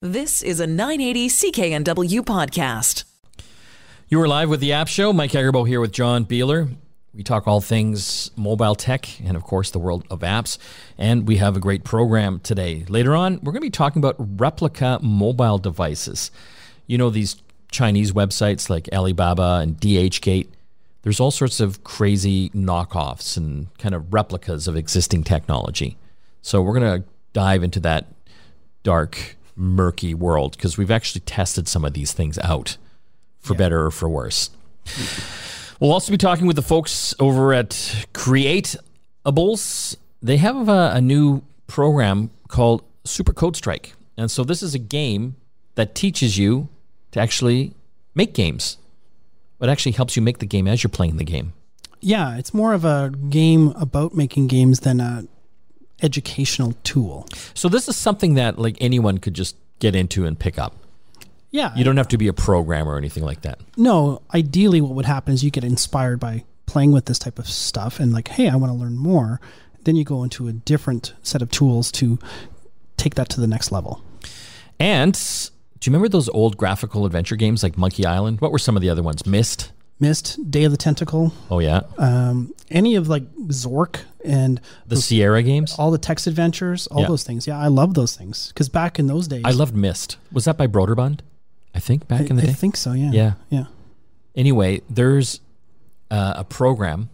This is a 980 CKNW podcast. You are live with the App Show. Mike Agerbak here with John Biehler. We talk all things mobile tech and, of course, the world of apps. And we have a great program today. Later on, we're going to be talking about replica mobile devices. You know, these Chinese websites like Alibaba and DHgate, there's all sorts of crazy knockoffs and kind of replicas of existing technology. So we're going to dive into that dark murky world because we've actually tested some of these things out for yeah. better or for worse. We'll also be talking with the folks over at Creatubbles. They have a, a new program called Super Code Strike. And so this is a game that teaches you to actually make games. It actually helps you make the game as you're playing the game. Yeah, it's more of a game about making games than a educational tool. So this is something that like anyone could just get into and pick up. Yeah. You don't have to be a programmer or anything like that. No, ideally what would happen is you get inspired by playing with this type of stuff and like, hey, I want to learn more. Then you go into a different set of tools to take that to the next level. And do you remember those old graphical adventure games like Monkey Island? What were some of the other ones? Myst? Myst, Day of the Tentacle. Oh yeah. Um, any of like Zork and the those, Sierra games, all the text adventures, all yeah. those things. Yeah, I love those things because back in those days, I loved Myst. Was that by Broderbund? I think back I, in the day. I think so. Yeah. Yeah. Yeah. Anyway, there's uh, a program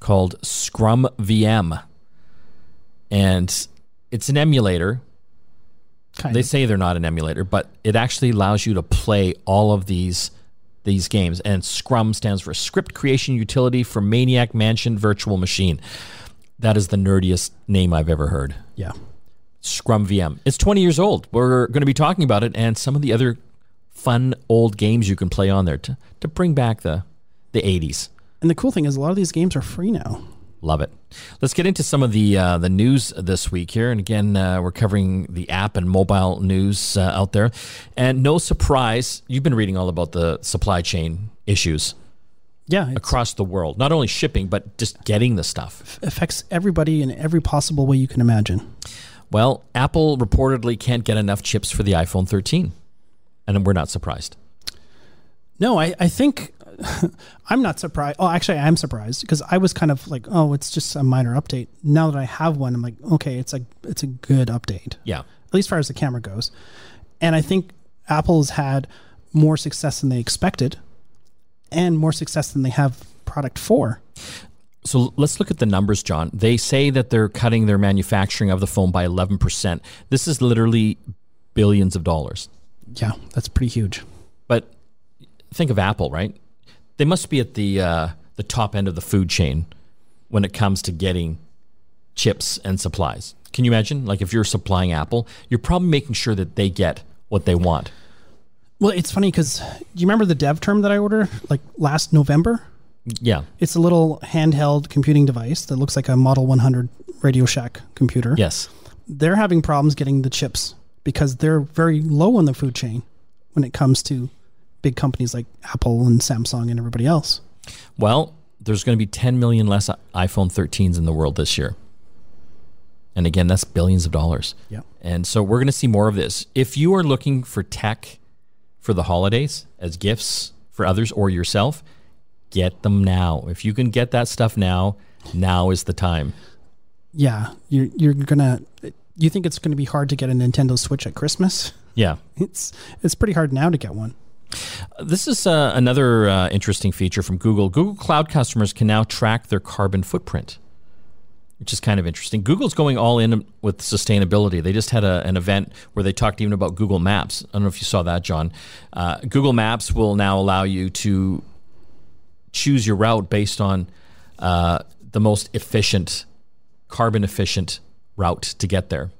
called Scrum VM, and it's an emulator. Kind they of. say they're not an emulator, but it actually allows you to play all of these these games. And Scrum stands for Script Creation Utility for Maniac Mansion Virtual Machine. That is the nerdiest name I've ever heard. Yeah. Scrum VM. It's 20 years old. We're going to be talking about it and some of the other fun old games you can play on there to, to bring back the, the 80s. And the cool thing is, a lot of these games are free now. Love it. Let's get into some of the uh, the news this week here. And again, uh, we're covering the app and mobile news uh, out there. And no surprise, you've been reading all about the supply chain issues. Yeah, across the world, not only shipping but just getting the stuff affects everybody in every possible way you can imagine. Well, Apple reportedly can't get enough chips for the iPhone 13, and we're not surprised. No, I, I think I'm not surprised. Oh, actually, I am surprised because I was kind of like, oh, it's just a minor update. Now that I have one, I'm like, okay, it's a it's a good update. Yeah, at least as far as the camera goes. And I think Apple's had more success than they expected, and more success than they have product for. So let's look at the numbers, John. They say that they're cutting their manufacturing of the phone by 11%. This is literally billions of dollars. Yeah, that's pretty huge. But think of Apple, right? They must be at the uh, the top end of the food chain when it comes to getting chips and supplies. Can you imagine? Like if you're supplying Apple, you're probably making sure that they get what they want. Well, it's funny because do you remember the DevTerm that I ordered like last November? Yeah. It's a little handheld computing device that looks like a Model 100 Radio Shack computer. Yes. They're having problems getting the chips because they're very low on the food chain when it comes to big companies like Apple and Samsung and everybody else. Well, there's going to be 10 million less iPhone 13s in the world this year. And again, that's billions of dollars. Yeah. And so we're going to see more of this. If you are looking for tech for the holidays as gifts for others or yourself, get them now. If you can get that stuff now, now is the time. Yeah, you're you're gonna. You think it's going to be hard to get a Nintendo Switch at Christmas? Yeah, it's it's pretty hard now to get one. This is uh, another uh, interesting feature from Google. Google Cloud customers can now track their carbon footprint, which is kind of interesting. Google's going all in with sustainability. They just had a, an event where they talked even about Google Maps. I don't know if you saw that, John. Uh, Google Maps will now allow you to choose your route based on uh, the most efficient, carbon efficient route to get there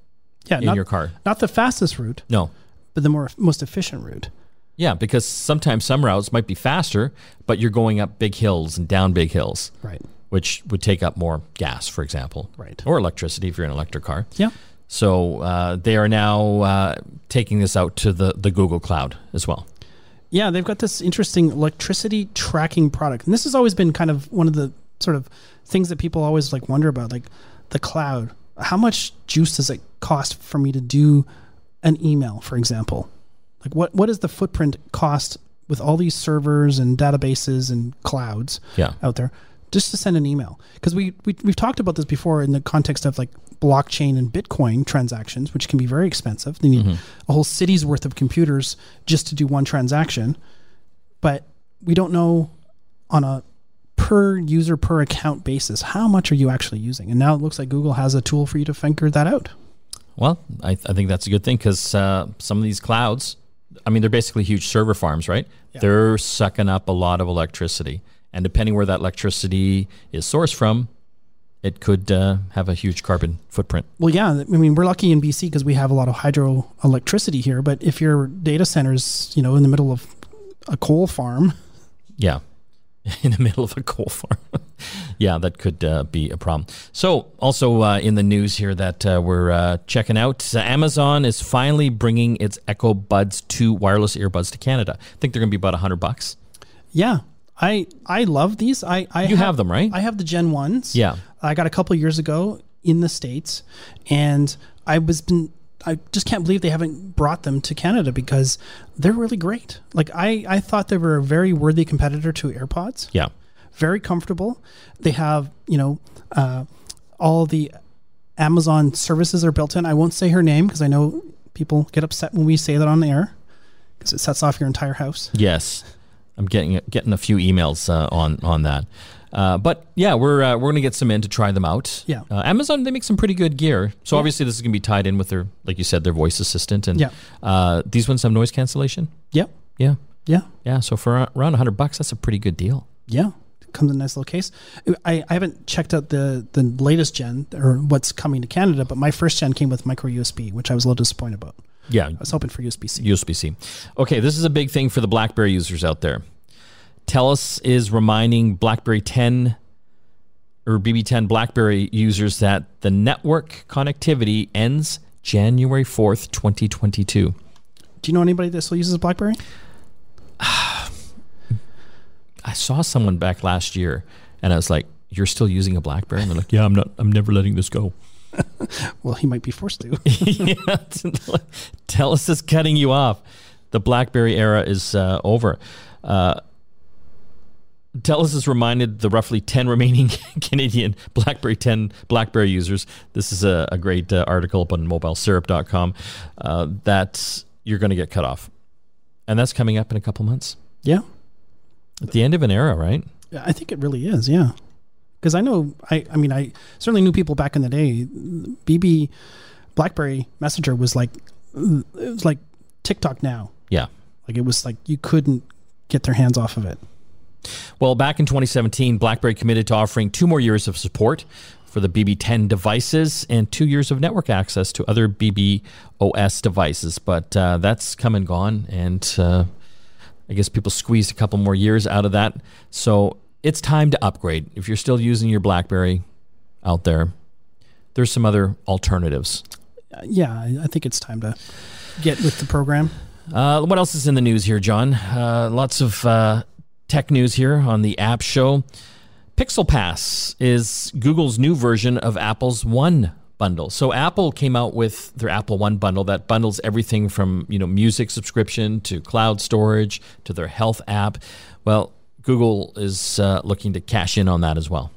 yeah, in not, your car. Not the fastest route. No. But the more most efficient route. Yeah, because sometimes some routes might be faster, but you're going up big hills and down big hills. Right. Which would take up more gas, for example. Right. Or electricity if you're in an electric car. Yeah. So uh, they are now uh, taking this out to the, the Google Cloud as well. Yeah, they've got this interesting electricity tracking product. And this has always been kind of one of the sort of things that people always like wonder about, like the cloud. How much juice does it cost for me to do an email, for example? Like what what is the footprint cost with all these servers and databases and clouds Yeah. out there just to send an email? Because we, we we've talked about this before in the context of like blockchain and Bitcoin transactions, which can be very expensive. They need a whole city's worth of computers just to do one transaction. But we don't know on a per user per account basis how much are you actually using. And now it looks like Google has a tool for you to figure that out. Well, I, I think that's a good thing because uh, some of these clouds, I mean, they're basically huge server farms, right? They're sucking up a lot of electricity. And depending where that electricity is sourced from, it could uh, have a huge carbon footprint. Well, yeah. I mean, we're lucky in BC because we have a lot of hydroelectricity here. But if your data center's, you know, in the middle of a coal farm, Yeah. In the middle of a coal farm. yeah, that could uh, be a problem. So, also uh, in the news here that uh, we're uh, checking out, uh, Amazon is finally bringing its Echo Buds 2 wireless earbuds to Canada. I think they're going to be about 100 bucks. yeah, I I love these. I I You have them, right? I have the Gen ones. Yeah. I got a couple years ago in the states, and I was been. I just can't believe they haven't brought them to Canada because they're really great. Like I, I thought they were a very worthy competitor to AirPods. Yeah. very comfortable. They have, you know, uh, all the Amazon services are built in. I won't say her name because I know people get upset when we say that on the air because it sets off your entire house. Yes, I'm getting getting a few emails uh, on on that. Uh, but yeah, we're uh, we're gonna get some in to try them out. Yeah. uh, Amazon they make some pretty good gear. So obviously this is gonna be tied in with their, like you said, their voice assistant. And Yeah. uh, these ones have noise cancellation. Yep. Yeah, Yeah. yeah. So for around 100 bucks, that's a pretty good deal. Yeah. Comes in a nice little case. I, I haven't checked out the, the latest gen or what's coming to Canada, but my first gen came with micro USB, which I was a little disappointed about. Yeah, I was hoping for USB C. USB C. Okay, this is a big thing for the BlackBerry users out there. TELUS is reminding BlackBerry 10 or BB10 BlackBerry users that the network connectivity ends January 4th, 2022. Do you know anybody that still uses a BlackBerry? I saw someone back last year and I was like, "You're still using a BlackBerry?" And they're like, "Yeah, I'm not I'm never letting this go." Well, he might be forced to. yeah, TELUS is cutting you off. The BlackBerry era is uh, over. Uh, TELUS has reminded the roughly 10 remaining Canadian BlackBerry 10 BlackBerry users. This is a, a great uh, article up on mobilesyrup.com uh, that you're going to get cut off. And that's coming up in a couple months. yeah. At the end of an era, right? Yeah, I think it really is. Yeah, because I know. I I mean, I certainly knew people back in the day. BB BlackBerry Messenger was like it was like TikTok now. Yeah. Like it was like you couldn't get their hands off of it. Well, back in 2017, BlackBerry committed to offering two more years of support for the BB10 devices and two years of network access to other BBOS devices. But uh, that's come and gone, and uh, I guess people squeezed a couple more years out of that. So it's time to upgrade. If you're still using your BlackBerry out there, there's some other alternatives. Yeah, I, I think it's time to get with the program. Uh, what else is in the news here, John? Uh, lots of uh, tech news here on the App Show. Pixel Pass is Google's new version of Apple's One bundle. So Apple came out with their Apple One bundle that bundles everything from you know music subscription to cloud storage to their health app. Well, Google is uh, looking to cash in on that as well.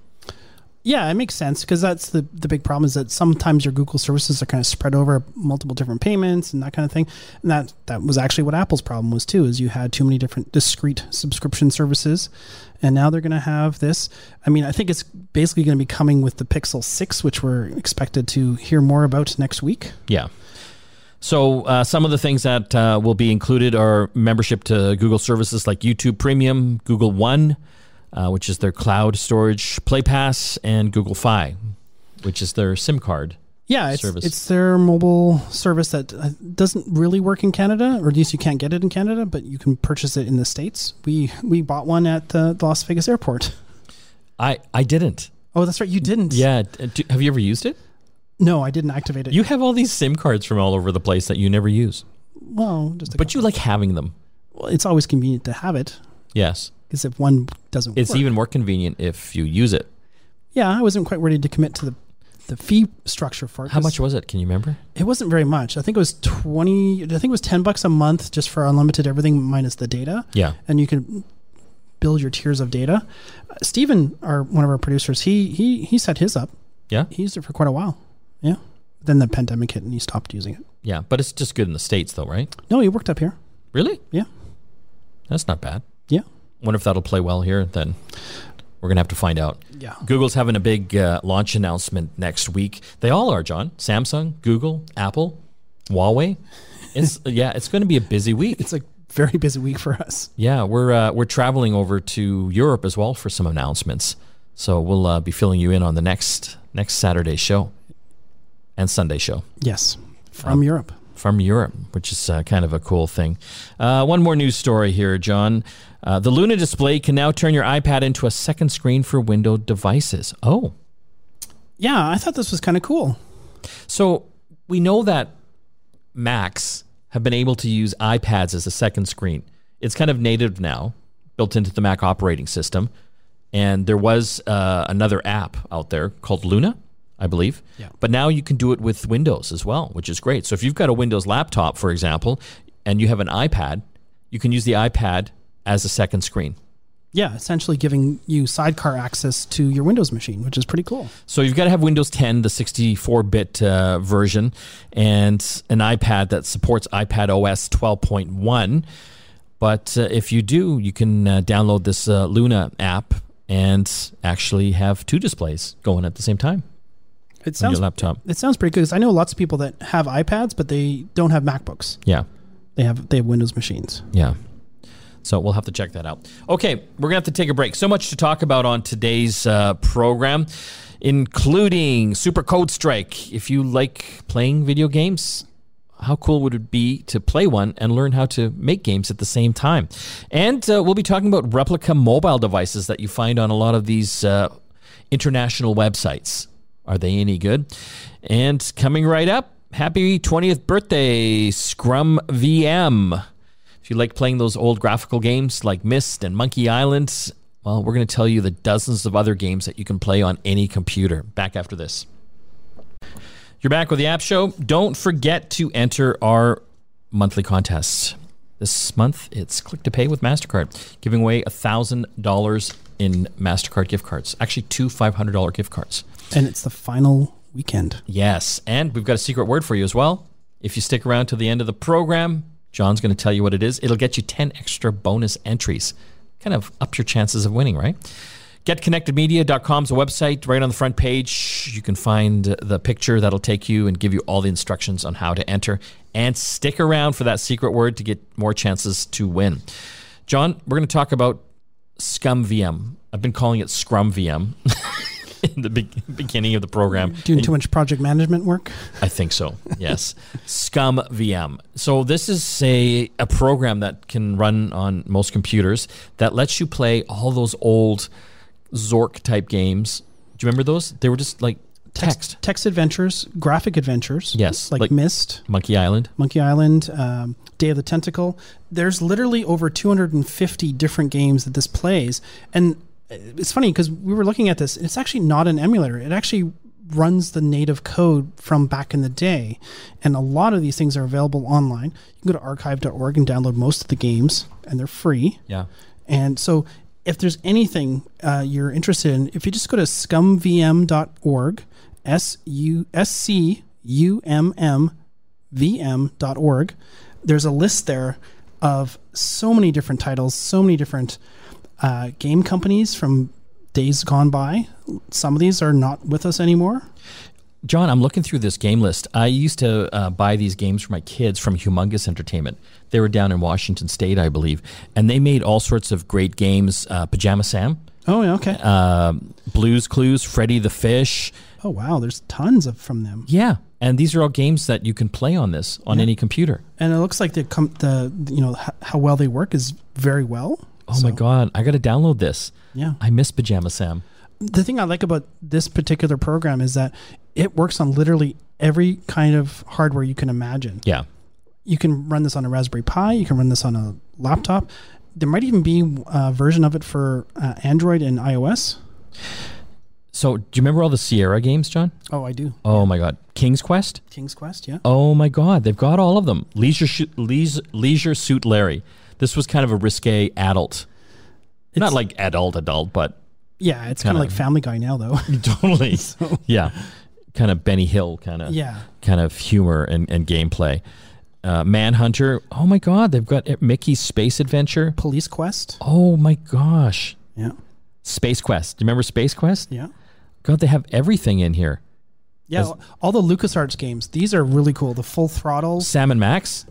Yeah, it makes sense because that's the the big problem is that sometimes your Google services are kind of spread over multiple different payments and that kind of thing. And that that was actually what Apple's problem was too, is you had too many different discrete subscription services, and now they're going to have this. I mean, I think it's basically going to be coming with the Pixel Six, which we're expected to hear more about next week. Yeah. So uh, some of the things that uh, will be included are membership to Google services like YouTube Premium, Google One, uh, which is their cloud storage, Play Pass, and Google Fi, which is their SIM card. Yeah, it's, Service. it's their mobile service that uh, doesn't really work in Canada, or at least you can't get it in Canada, but you can purchase it in the states. We we bought one at the Las Vegas airport. I I didn't. Oh, that's right, you didn't. Yeah. do- have you ever used it? No, I didn't activate it. You have all these SIM cards from all over the place that you never use, well, just but you like having them. well, it's always convenient to have it Yes. Because if one doesn't It's work. even more convenient if you use it. yeah, I wasn't quite ready to commit to the the fee structure for it. How much was it? Can you remember? It wasn't very much. I think it was twenty. I think it was ten bucks a month just for unlimited everything minus the data. Yeah. and you could build your tiers of data. Uh, Steven, our one of our producers, he he he set his up. Yeah. He used it for quite a while. Yeah. Then the pandemic hit and he stopped using it. Yeah. But it's just good in the States, though, right? No, he worked up here. Really? Yeah. That's not bad. Yeah. Wonder if that'll play well here. Then we're gonna have to find out. Yeah. Google's having a big uh, launch announcement next week. They all are, John. Samsung, Google, Apple, Huawei. It's yeah, it's going to be a busy week. It's a very busy week for us. Yeah, we're uh, we're traveling over to Europe as well for some announcements. So we'll uh, be filling you in on the next next Saturday show and Sunday show Yes. From Europe. From Europe, which is uh, kind of a cool thing. Uh, one more news story here, John. Uh, the Luna display can now turn your iPad into a second screen for Windows devices. Oh, Yeah, I thought this was kind of cool. so we know that Macs have been able to use iPads as a second screen. It's kind of native now, built into the Mac operating system. And there was uh, another app out there called Luna, I believe. Yeah. But now you can do it with Windows as well, which is great. So if you've got a Windows laptop, for example, and you have an iPad, you can use the iPad as a second screen. Yeah, essentially giving you sidecar access to your Windows machine, which is pretty cool. So you've got to have Windows 10, the 64-bit uh, version, and an iPad that supports iPad OS 12.1. But uh, if you do, you can uh, download this uh, Luna app and actually have two displays going at the same time It sounds your laptop. it sounds pretty good because I know lots of people that have iPads, but they don't have MacBooks. Yeah, They have they have Windows machines. yeah. So we'll have to check that out. Okay, we're gonna have to take a break. So much to talk about on today's uh, program, including Super Code Strike. If you like playing video games, how cool would it be to play one and learn how to make games at the same time? And uh, we'll be talking about replica mobile devices that you find on a lot of these uh, international websites. Are they any good? And coming right up, happy 20th birthday, Scrum VM. If you like playing those old graphical games like Myst and Monkey Island, well, we're going to tell you the dozens of other games that you can play on any computer. Back after this. You're back with the App Show. Don't forget to enter our monthly contests. This month, it's Click to Pay with MasterCard, giving away $1,000 in MasterCard gift cards. Actually, two $500 gift cards. And it's the final weekend. Yes. And we've got a secret word for you as well. If you stick around to the end of the program, John's going to tell you what it is. It'll get you 10 extra bonus entries. Kind of up your chances of winning, right? GetConnectedMedia.com is a website. Right on the front page, you can find the picture that'll take you and give you all the instructions on how to enter. And stick around for that secret word to get more chances to win. John, we're going to talk about ScummVM. I've been calling it Scrum VM in the be- beginning of the program. Doing too much project management work. I think so. Yes. Scum VM. So this is a, a program that can run on most computers that lets you play all those old Zork type games. Do you remember those? They were just like text. Text adventures, graphic adventures. Yes, Like, like- Myst, Monkey Island. Monkey Island, um, Day of the Tentacle. There's literally over 250 different games that this plays. And it's funny because we were looking at this. It's actually not an emulator. It actually runs the native code from back in the day. And a lot of these things are available online. You can go to archive.org and download most of the games, and they're free. Yeah. And so, if there's anything uh, you're interested in, if you just go to scummvm.org, S U S C U M M VM.org, there's a list there of so many different titles, so many different uh, game companies from days gone by. Some of these are not with us anymore. John, I'm looking through this game list. I used to uh, buy these games for my kids from Humongous Entertainment. They were down in Washington State, I believe, and they made all sorts of great games. Uh, Pajama Sam, Oh, yeah, okay. um Blues Clues, Freddy the Fish. oh, wow. There's tons of from them. Yeah, and these are all games that you can play on this on any computer. And it looks like the, com- the you know, h- how well they work is very well. Oh my god, I got to download this. Yeah. I miss Pajama Sam. the thing I like about this particular program is that it works on literally every kind of hardware you can imagine. Yeah. You can run this on a Raspberry Pi. You can run this on a laptop. There might even be a version of it for uh, Android and iOS. So, do you remember all the Sierra games, John? Oh, I do. Oh my God, King's Quest. King's Quest, yeah. Oh my God, they've got all of them. Leisure Leisure, Leisure Suit Larry. This was kind of a risque adult, not like adult adult, but Yeah, it's kind Kinda- like Family Guy now, though. totally, yeah, kind of Benny Hill kind of yeah. kind of humor and, and gameplay. Uh, Manhunter. Oh my God, they've got Mickey's Space Adventure. Police Quest. Oh my gosh, Yeah. Space Quest. Do you remember Space Quest? Yeah. God, they have everything in here. Yeah, As- all the LucasArts games. These are really cool. The Full Throttle, Sam and Max,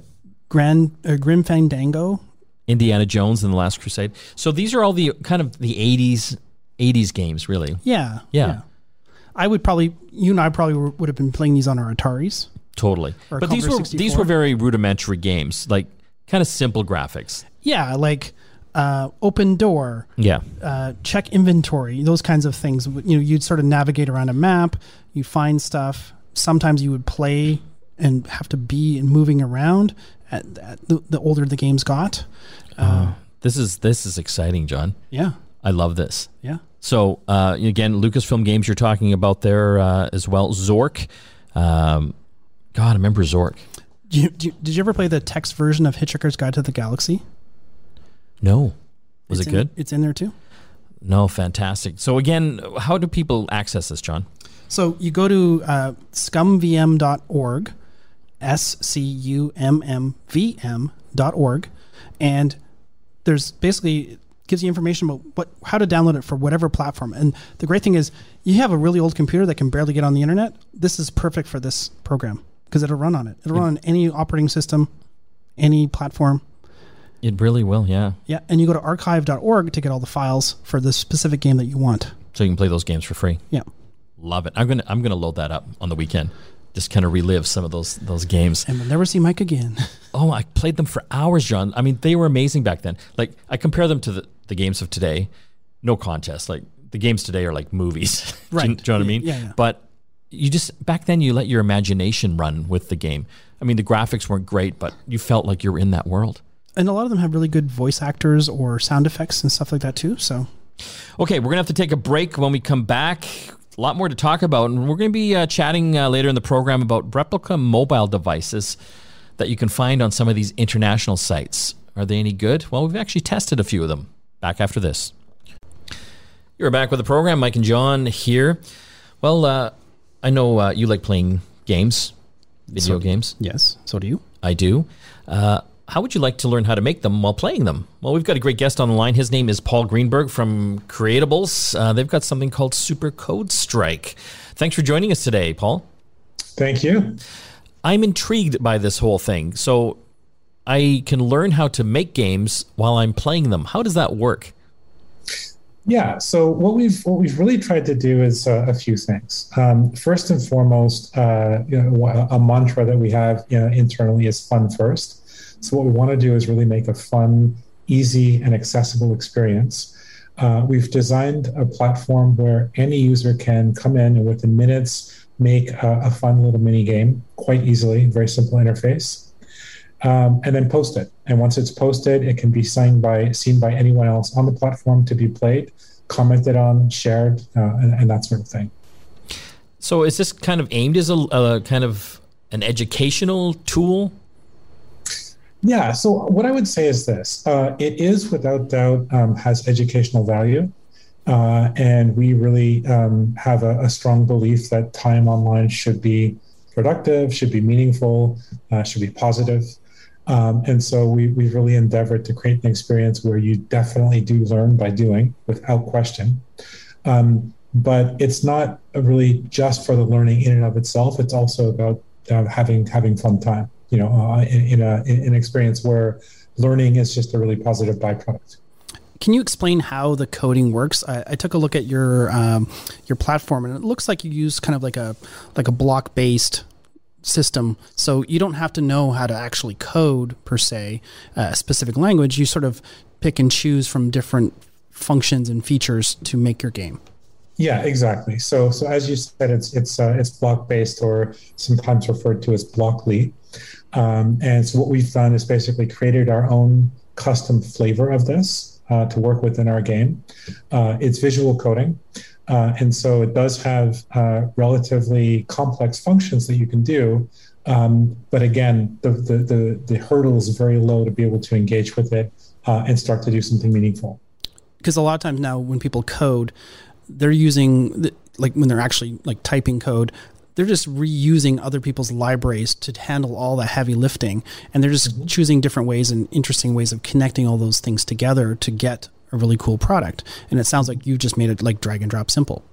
Grand uh, Grim Fandango. Indiana Jones and the Last Crusade. So these are all the kind of the 80s 80s games really. Yeah, Yeah. I would probably, you and I probably would have been playing these on our Ataris. Totally. But these were Commodore these were very rudimentary games, like kind of simple graphics. Yeah, like uh, open door, Yeah. uh, check inventory, those kinds of things. You know, you'd sort of navigate around a map, you find stuff. Sometimes you would play and have to be and moving around. At, at the, the older the games got, This is this is exciting, John. yeah, I love this. yeah. So uh, again, Lucasfilm games you're talking about there uh, as well. Zork. Um, God, I remember Zork. Do you, do you- did you ever play the text version of Hitchhiker's Guide to the Galaxy? No. Was It's it in- good? it's in there too. No, fantastic. So again, how do people access this, John? So you go to uh, scummvm.org, S C U M M V M.org, and there's basically gives you information about what how to download it for whatever platform. And the great thing is, you have a really old computer that can barely get on the internet. This is perfect for this program because it'll run on it. It'll run on any operating system, any platform. It really will, yeah. Yeah, and you go to archive.org to get all the files for the specific game that you want. So you can play those games for free. Yeah. Love it. I'm gonna I'm gonna load that up on the weekend. Just kind of relive some of those those games. And we'll never see Mike again. Oh, I played them for hours, John. I mean, they were amazing back then. Like I compare them to the, the games of today. No contest. Like the games today are like movies. Do you- Right. do you know what I mean? Yeah, yeah. But you just back then you let your imagination run with the game. I mean, the graphics weren't great, but you felt like you were in that world. and a lot of them have really good voice actors or sound effects and stuff like that too. So Okay, we're gonna have to take a break. When we come back, a lot more to talk about, and we're gonna be uh, chatting uh, later in the program about replica mobile devices that you can find on some of these international sites. Are they any good? Well, we've actually tested a few of them. Back after this. You're back with the program, Mike and John here. Well, uh, I know uh, you like playing games, video So- games. yes, so do you. I do. Uh, how would you like to learn how to make them while playing them? Well, we've got a great guest on the line. His name is Paul Greenberg from Creatubbles. Uh, they've got something called Super Code Strike. Thanks for joining us today, Paul. Thank you. I'm intrigued by this whole thing. So I can learn how to make games while I'm playing them. How does that work? Yeah. So what we've what we've really tried to do is uh, a few things. Um, first and foremost, uh, you know, a mantra that we have you know, internally is fun first. So what we want to do is really make a fun, easy, and accessible experience. Uh, we've designed a platform where any user can come in and within minutes make a, a fun little mini game quite easily, very simple interface. um, and then post it. And once it's posted, it can be seen by seen by anyone else on the platform to be played, commented on, shared, uh, and, and that sort of thing. So is this kind of aimed as a, a kind of an educational tool? Yeah. So what I would say is this: uh, it is without doubt um, has educational value, uh, and we really um, have a, a strong belief that time online should be productive, should be meaningful, uh, should be positive. Um, and so we, we've really endeavored to create an experience where you definitely do learn by doing without question. Um, but it's not really just for the learning in and of itself. It's also about uh, having having fun time. You know, uh, in, in, a, in an experience where learning is just a really positive byproduct. Can you explain how the coding works? I, I took a look at your um, your platform, and it looks like you use kind of like a like a block based system. So you don't have to know how to actually code per se uh, a specific language. You sort of pick and choose from different functions and features to make your game. Yeah, exactly. So, so as you said, it's it's uh, it's block based, or sometimes referred to as Blockly. Um, and so, what we've done is basically created our own custom flavor of this uh, to work within our game. Uh, it's visual coding, Uh, and so it does have uh, relatively complex functions that you can do. Um, but again, the, the, the, the, hurdle is very low to be able to engage with it uh, and start to do something meaningful. Because a lot of times now, when people code, they're using, the, like when they're actually like typing code, they're just reusing other people's libraries to handle all the heavy lifting. And they're just mm-hmm. choosing different ways and interesting ways of connecting all those things together to get a really cool product. And it sounds like you just made it like drag and drop simple.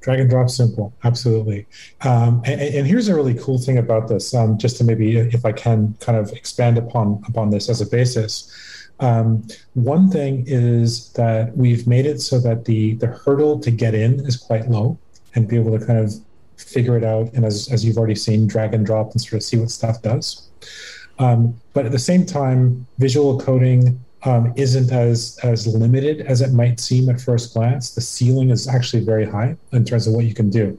Drag and drop simple, absolutely. Um, and, and, here's a really cool thing about this, um, just to maybe, if I can, kind of expand upon upon this as a basis. Um, one thing is that we've made it so that the the hurdle to get in is quite low, and be able to kind of figure it out, and as as you've already seen, drag and drop and sort of see what stuff does. Um, but at the same time, visual coding um, isn't as as limited as it might seem at first glance. The ceiling is actually very high in terms of what you can do.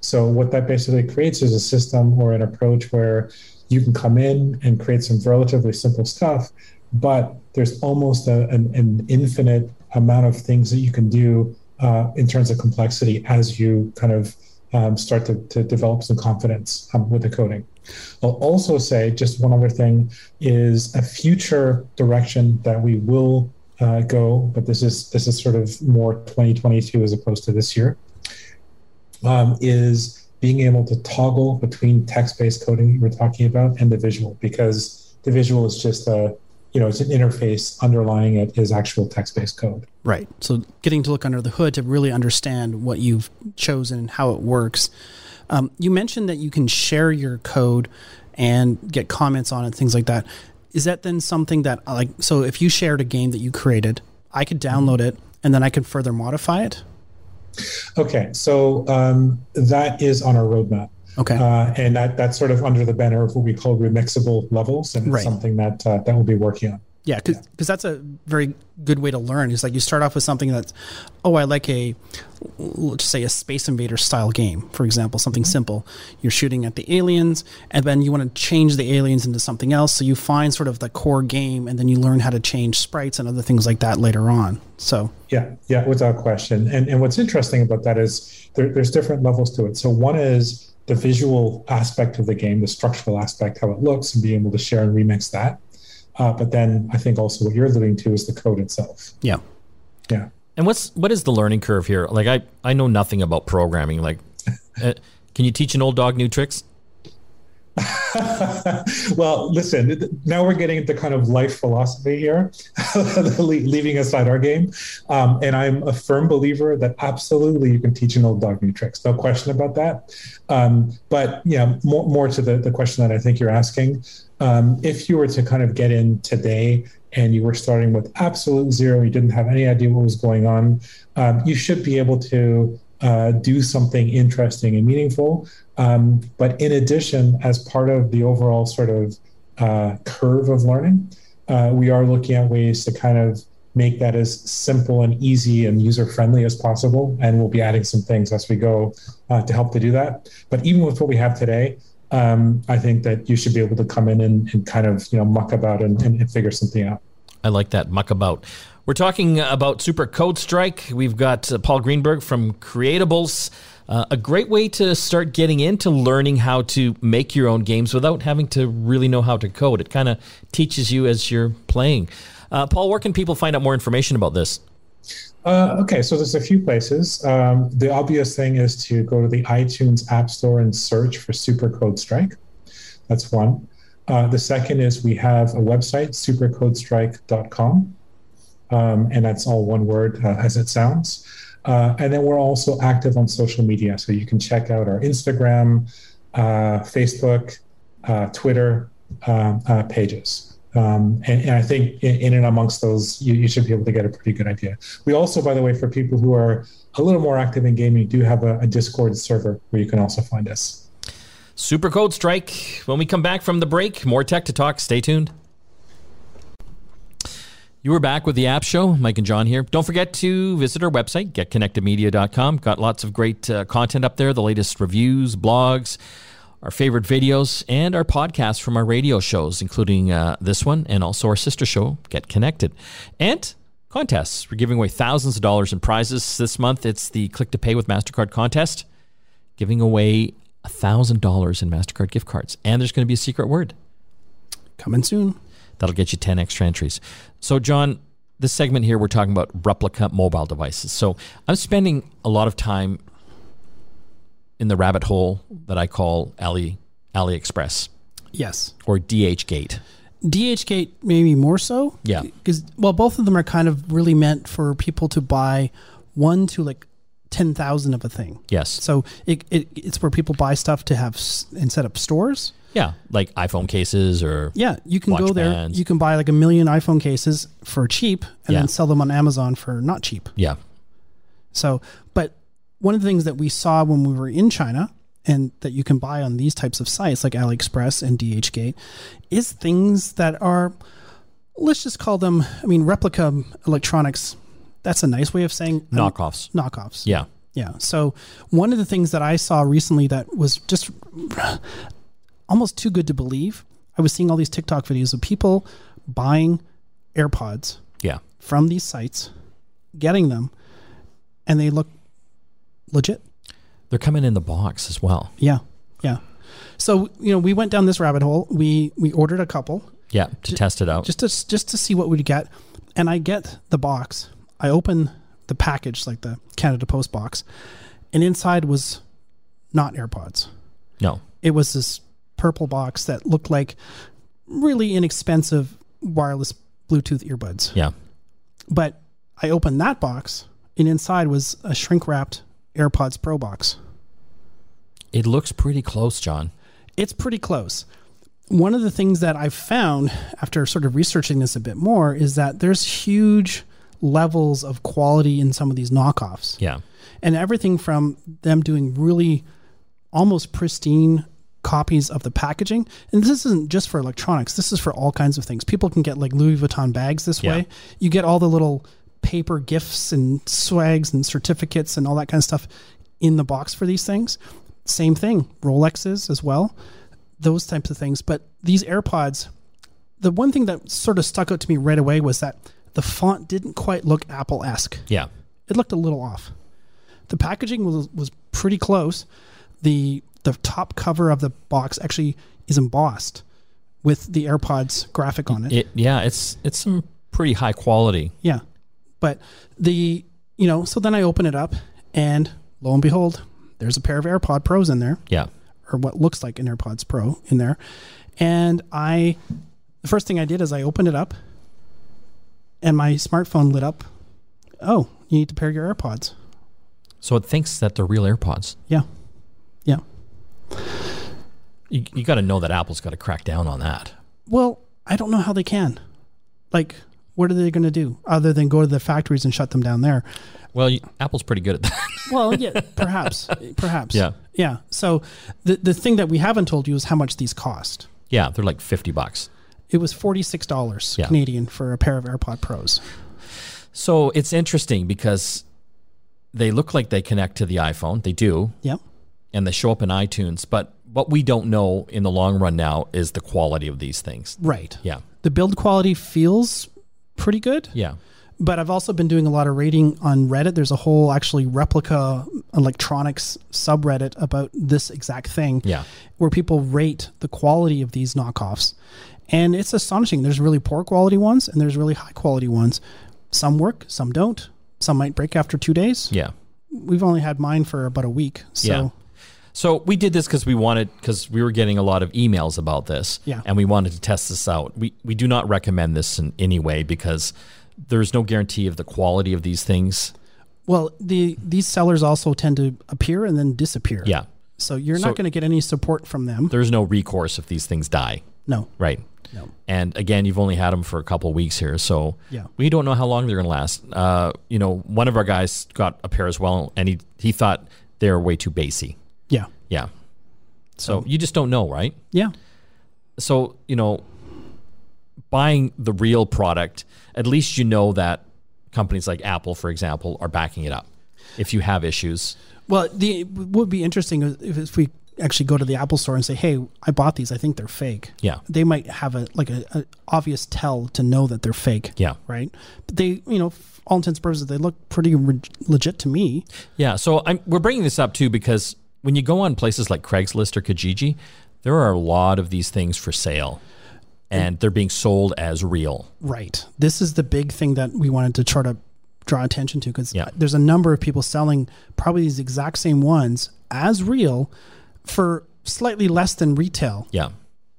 So what that basically creates is a system or an approach where you can come in and create some relatively simple stuff, but there's almost a, an, an, infinite amount of things that you can do uh, in terms of complexity as you kind of um, start to, to develop some confidence um, with the coding. I'll also say just one other thing is a future direction that we will uh, go, but this is this is sort of more 2022 as opposed to this year. Um, is being able to toggle between text-based coding were talking about and the visual because the visual is just a you know it's an interface underlying it is actual text-based code right so getting to look under the hood to really understand what you've chosen and how it works um, you mentioned that you can share your code and get comments on it, things like that. Is that then something that like so if you shared a game that you created, I could download it and then I could further modify it? Okay, so um, that is on our roadmap. Okay, uh, and that that's sort of under the banner of what we call remixable levels, and right. something that uh, that we'll be working on. Yeah, because yeah. that's a very good way to learn. Is like you start off with something that's, oh, I like a, let's say a Space Invader style game, for example, something mm-hmm. simple. You're shooting at the aliens, and then you want to change the aliens into something else. So you find sort of the core game, and then you learn how to change sprites and other things like that later on. So yeah, yeah, without question. And and what's interesting about that is there, there's different levels to it. So one is the visual aspect of the game, the structural aspect, how it looks, and being able to share and remix that. Uh, but then I think also what you're alluding to is the code itself. Yeah. Yeah. And what's what is the learning curve here? Like I I know nothing about programming. Like, uh, can you teach an old dog new tricks? well, listen, now we're getting into kind of life philosophy here, leaving aside our game. Um, and I'm a firm believer that absolutely you can teach an old dog new tricks. No question about that. Um, but yeah, more, more to the, the question that I think you're asking. Um, if you were to kind of get in today and you were starting with absolute zero, you didn't have any idea what was going on, um, you should be able to uh, do something interesting and meaningful. Um, but in addition, as part of the overall sort of uh, curve of learning, uh, we are looking at ways to kind of make that as simple and easy and user friendly as possible. And we'll be adding some things as we go uh, to help to do that. But even with what we have today, um, I think that you should be able to come in and, and kind of you know muck about and, and, and figure something out. I like that muck about. We're talking about Super Code Strike. We've got uh, Paul Greenberg from Creatubbles. Uh, a great way to start getting into learning how to make your own games without having to really know how to code. It kind of teaches you as you're playing. Uh, Paul, where can people find out more information about this? Uh, okay, so there's a few places. Um, the obvious thing is to go to the iTunes App Store and search for Super Code Strike. That's one. Uh, the second is we have a website, supercodestrike.com um, and that's all one word uh, as it sounds. Uh, and then we're also active on social media, so you can check out our Instagram, uh, Facebook, uh, Twitter um, uh, pages. Um, and, and, I think in, in and amongst those, you, you, should be able to get a pretty good idea. We also, by the way, for people who are a little more active in gaming, do have a, a Discord server where you can also find us. Super Code Strike. When we come back from the break, more tech to talk. Stay tuned. You were back with the App Show. Mike and John here. Don't forget to visit our website, getconnectedmedia.com. Got lots of great uh, content up there, the latest reviews, blogs, our favorite videos, and our podcasts from our radio shows, including uh, this one and also our sister show, Get Connected. And contests. We're giving away thousands of dollars in prizes this month. It's the Click to Pay with MasterCard contest, giving away $1,000 in MasterCard gift cards. And there's going to be a secret word. Coming soon. That'll get you 10 extra entries. So, John, this segment here, we're talking about replica mobile devices. So, I'm spending a lot of time in the rabbit hole that I call Ali, AliExpress Yes. or DHgate. DHgate maybe more so. Yeah. Because well, both of them are kind of really meant for people to buy one to like ten thousand of a thing. Yes. So it, it it's where people buy stuff to have s- and set up stores. Yeah, like iPhone cases or Yeah, you can go there. bands. You can buy like a million iPhone cases for cheap, and Yeah. then sell them on Amazon for not cheap. yeah, So, but one of the things that we saw when we were in China and that you can buy on these types of sites like AliExpress and DHgate is things that are, let's just call them, I mean, replica electronics. That's a nice way of saying um, knockoffs. knockoffs. Yeah, Yeah. So one of the things that I saw recently that was just almost too good to believe, I was seeing all these TikTok videos of people buying AirPods yeah, from these sites, getting them, and they look legit. they're coming in the box as well. Yeah, yeah. So you know, we went down this rabbit hole. We we ordered a couple Yeah, to test it out. just to just to see what we'd get, and I get the box. I open the package, like the Canada Post box, and inside was not AirPods. no, It was this purple box that looked like really inexpensive wireless Bluetooth earbuds. yeah, But I opened that box, and inside was a shrink wrapped AirPods Pro box. it looks pretty close, John. It's pretty close. One of the things that I've found after sort of researching this a bit more is that there's huge levels of quality in some of these knockoffs. Yeah, And everything from them doing really almost pristine copies of the packaging. And this isn't just for electronics, this is for all kinds of things. People can get like Louis Vuitton bags this Yeah. way. You get all the little paper gifts and swags and certificates and all that kind of stuff in the box for these things. Same thing, Rolexes as well, those types of things. But these AirPods, the one thing that sort of stuck out to me right away was that the font didn't quite look Apple esque yeah, it looked a little off. The packaging was was pretty close. The the top cover of the box actually is embossed with the AirPods graphic on it. it. Yeah, it's it's some pretty high quality. Yeah. But the you know, so then I open it up and lo and behold, there's a pair of AirPod Pros in there Yeah, or what looks like an AirPods Pro in there. And I the first thing I did is I opened it up and my smartphone lit up. Oh, you need to pair your AirPods. so it thinks that they're real AirPods. Yeah. Yeah. You, you got to know that Apple's got to crack down on that. Well, I don't know how they can. Like, what are they going to do other than go to the factories and shut them down there? Well, you, Apple's pretty good at that. Well, yeah, perhaps, perhaps. Yeah. yeah. So the the thing that we haven't told you is how much these cost. yeah, they're like fifty bucks. It was forty six dollars Yeah. Canadian for a pair of AirPod Pros. So it's interesting because they look like they connect to the iPhone. They do, Yep. And they show up in iTunes. But what we don't know in the long run now is the quality of these things. Right. Yeah, The build quality feels pretty good, yeah, but I've also been doing a lot of rating on Reddit. There's a whole actually replica electronics subreddit about this exact thing. yeah. where people rate the quality of these knockoffs. And it's astonishing. There's really poor quality ones and there's really high quality ones. Some work, some don't. Some might break after two days. Yeah. We've only had mine for about a week. So, Yeah. So we did this because we wanted because we were getting a lot of emails about this, Yeah. and we wanted to test this out. We we do not recommend this in any way because there's no guarantee of the quality of these things. well, the these sellers also tend to appear and then disappear. Yeah, So you're So- not going to get any support from them. there's no recourse if these things die, No. right? No. And again, you've only had them for a couple of weeks here, so Yeah. we don't know how long they're going to last. Uh, you know, one of our guys got a pair as well, and he he thought they were way too bassy. Yeah. Yeah. So um, you just don't know, right? Yeah. so you know buying the real product at least you know that companies like apple for example are backing it up if you have issues Well, the what would be interesting if, if we actually go to the Apple store and say, "Hey, I bought these. I think they're fake." Yeah. They might have a like a, a obvious tell to know that they're fake. Yeah. Right. But they, you know, all intents and purposes, they look pretty re- legit to me. Yeah, so I'm, we're bringing this up too because when you go on places like Craigslist or Kijiji, there are a lot of these things for sale, and they're being sold as real. Right. This is the big thing that we wanted to try to draw attention to because Yeah. there's a number of people selling probably these exact same ones as real for slightly less than retail. Yeah,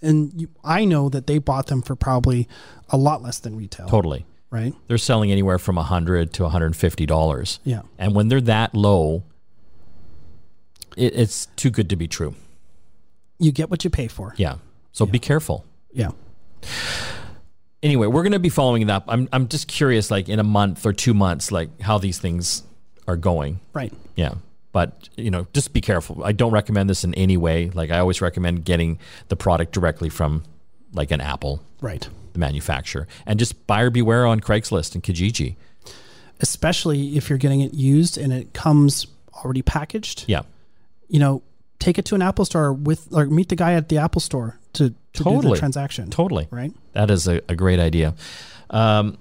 And you, I know that they bought them for probably a lot less than retail. totally. Right. They're selling anywhere from a hundred to one hundred and fifty dollars. Yeah. and when they're that low, it, it's too good to be true. You get what you pay for. Yeah, so be careful. Yeah. Anyway, we're going to be following it up. I'm I'm just curious, like in a month or two months, like how these things are going. Right. Yeah. But, you know, just be careful. I don't recommend this in any way. Like I always recommend getting the product directly from like an Apple, Right. the manufacturer. And just buyer beware on Craigslist and Kijiji. Especially if you're getting it used and it comes already packaged. Yeah. You know, take it to an Apple store with or meet the guy at the Apple store to, to do the transaction. Totally. Right. That is a, a great idea. Um,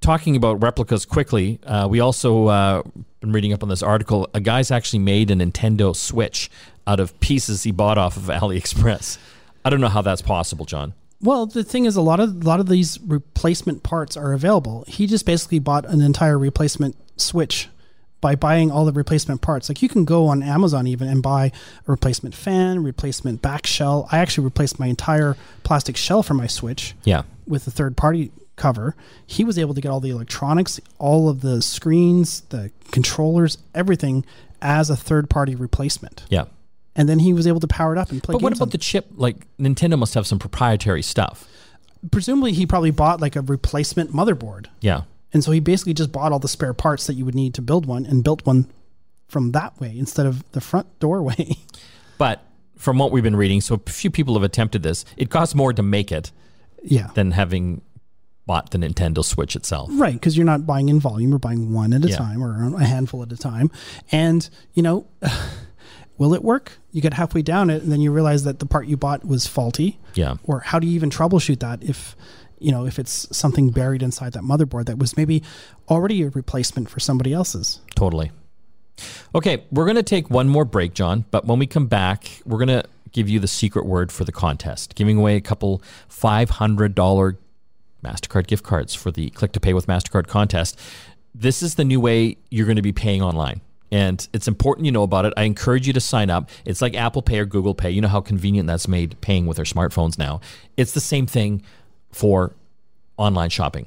talking about replicas quickly, uh, we also uh, been reading up on this article. A guy's actually made a Nintendo Switch out of pieces he bought off of AliExpress. I don't know how that's possible, John. Well, the thing is, a lot of a lot of these replacement parts are available. He just basically bought an entire replacement switch by buying all the replacement parts. Like you can go on Amazon even and buy a replacement fan, replacement back shell. I actually replaced my entire plastic shell for my switch Yeah. with a third party cover. He was able to get all the electronics, all of the screens, the controllers, everything as a third party replacement. Yeah. And then he was able to power it up and play But what games on about the chip? Like Nintendo must have some proprietary stuff. presumably he probably bought like a replacement motherboard. Yeah. And so he basically just bought all the spare parts that you would need to build one and built one from that way instead of the front doorway. But from what we've been reading, so a few people have attempted this. It costs more to make it yeah. than having bought the Nintendo Switch itself. Right, because you're not buying in volume, you're buying one at a Yeah. time or a handful at a time. And, you know, will it work? You get halfway down it and then you realize that the part you bought was faulty. Yeah. Or how do you even troubleshoot that if you know, if it's something buried inside that motherboard that was maybe already a replacement for somebody else's. Totally. Okay, we're going to take one more break, John, but when we come back, we're going to give you the secret word for the contest, giving away a couple $500 MasterCard gift cards for the Click to Pay with MasterCard contest. This is the new way you're going to be paying online. And it's important you know about it. I encourage you to sign up. It's like Apple Pay or Google Pay. You know how convenient that's made paying with our smartphones now. It's the same thing for online shopping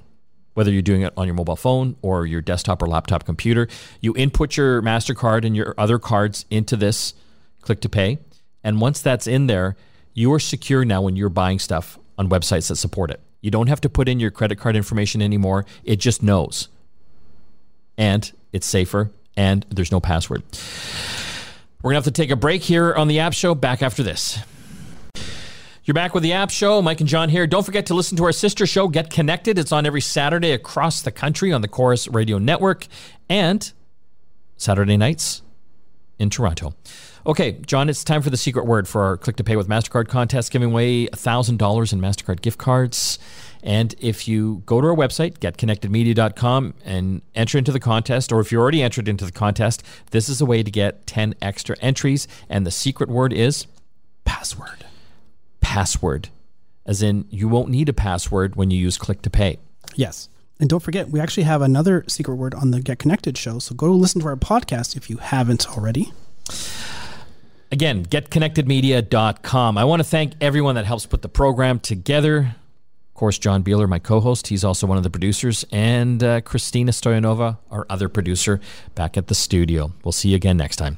whether you're doing it on your mobile phone or your desktop or laptop computer. You input your MasterCard and your other cards into this click to pay. And once that's in there, you are secure now when you're buying stuff on websites that support it. You don't have to put in your credit card information anymore. It just knows. And it's safer and there's no password. We're going to have to take a break here on the App Show. Back after this. You're back with the App Show. Mike and John here. Don't forget to listen to our sister show, Get Connected. It's on every Saturday across the country on the Corus Radio Network and Saturday nights in Toronto. Okay, John, it's time for the secret word for our Click to Pay with MasterCard contest, giving away $1,000 in MasterCard gift cards. And if you go to our website, getconnectedmedia.com, and enter into the contest, or if you're already entered into the contest, this is a way to get 10 extra entries. And the secret word is Password. Password, as in you won't need a password when you use Click to Pay. Yes. And don't forget, we actually have another secret word on the Get Connected show. So go listen to our podcast if you haven't already. Again, getconnectedmedia.com. I want to thank everyone that helps put the program together. Of course, John Biehler, my co host, he's also one of the producers, and uh, Christina Stoyanova, our other producer, back at the studio. We'll see you again next time.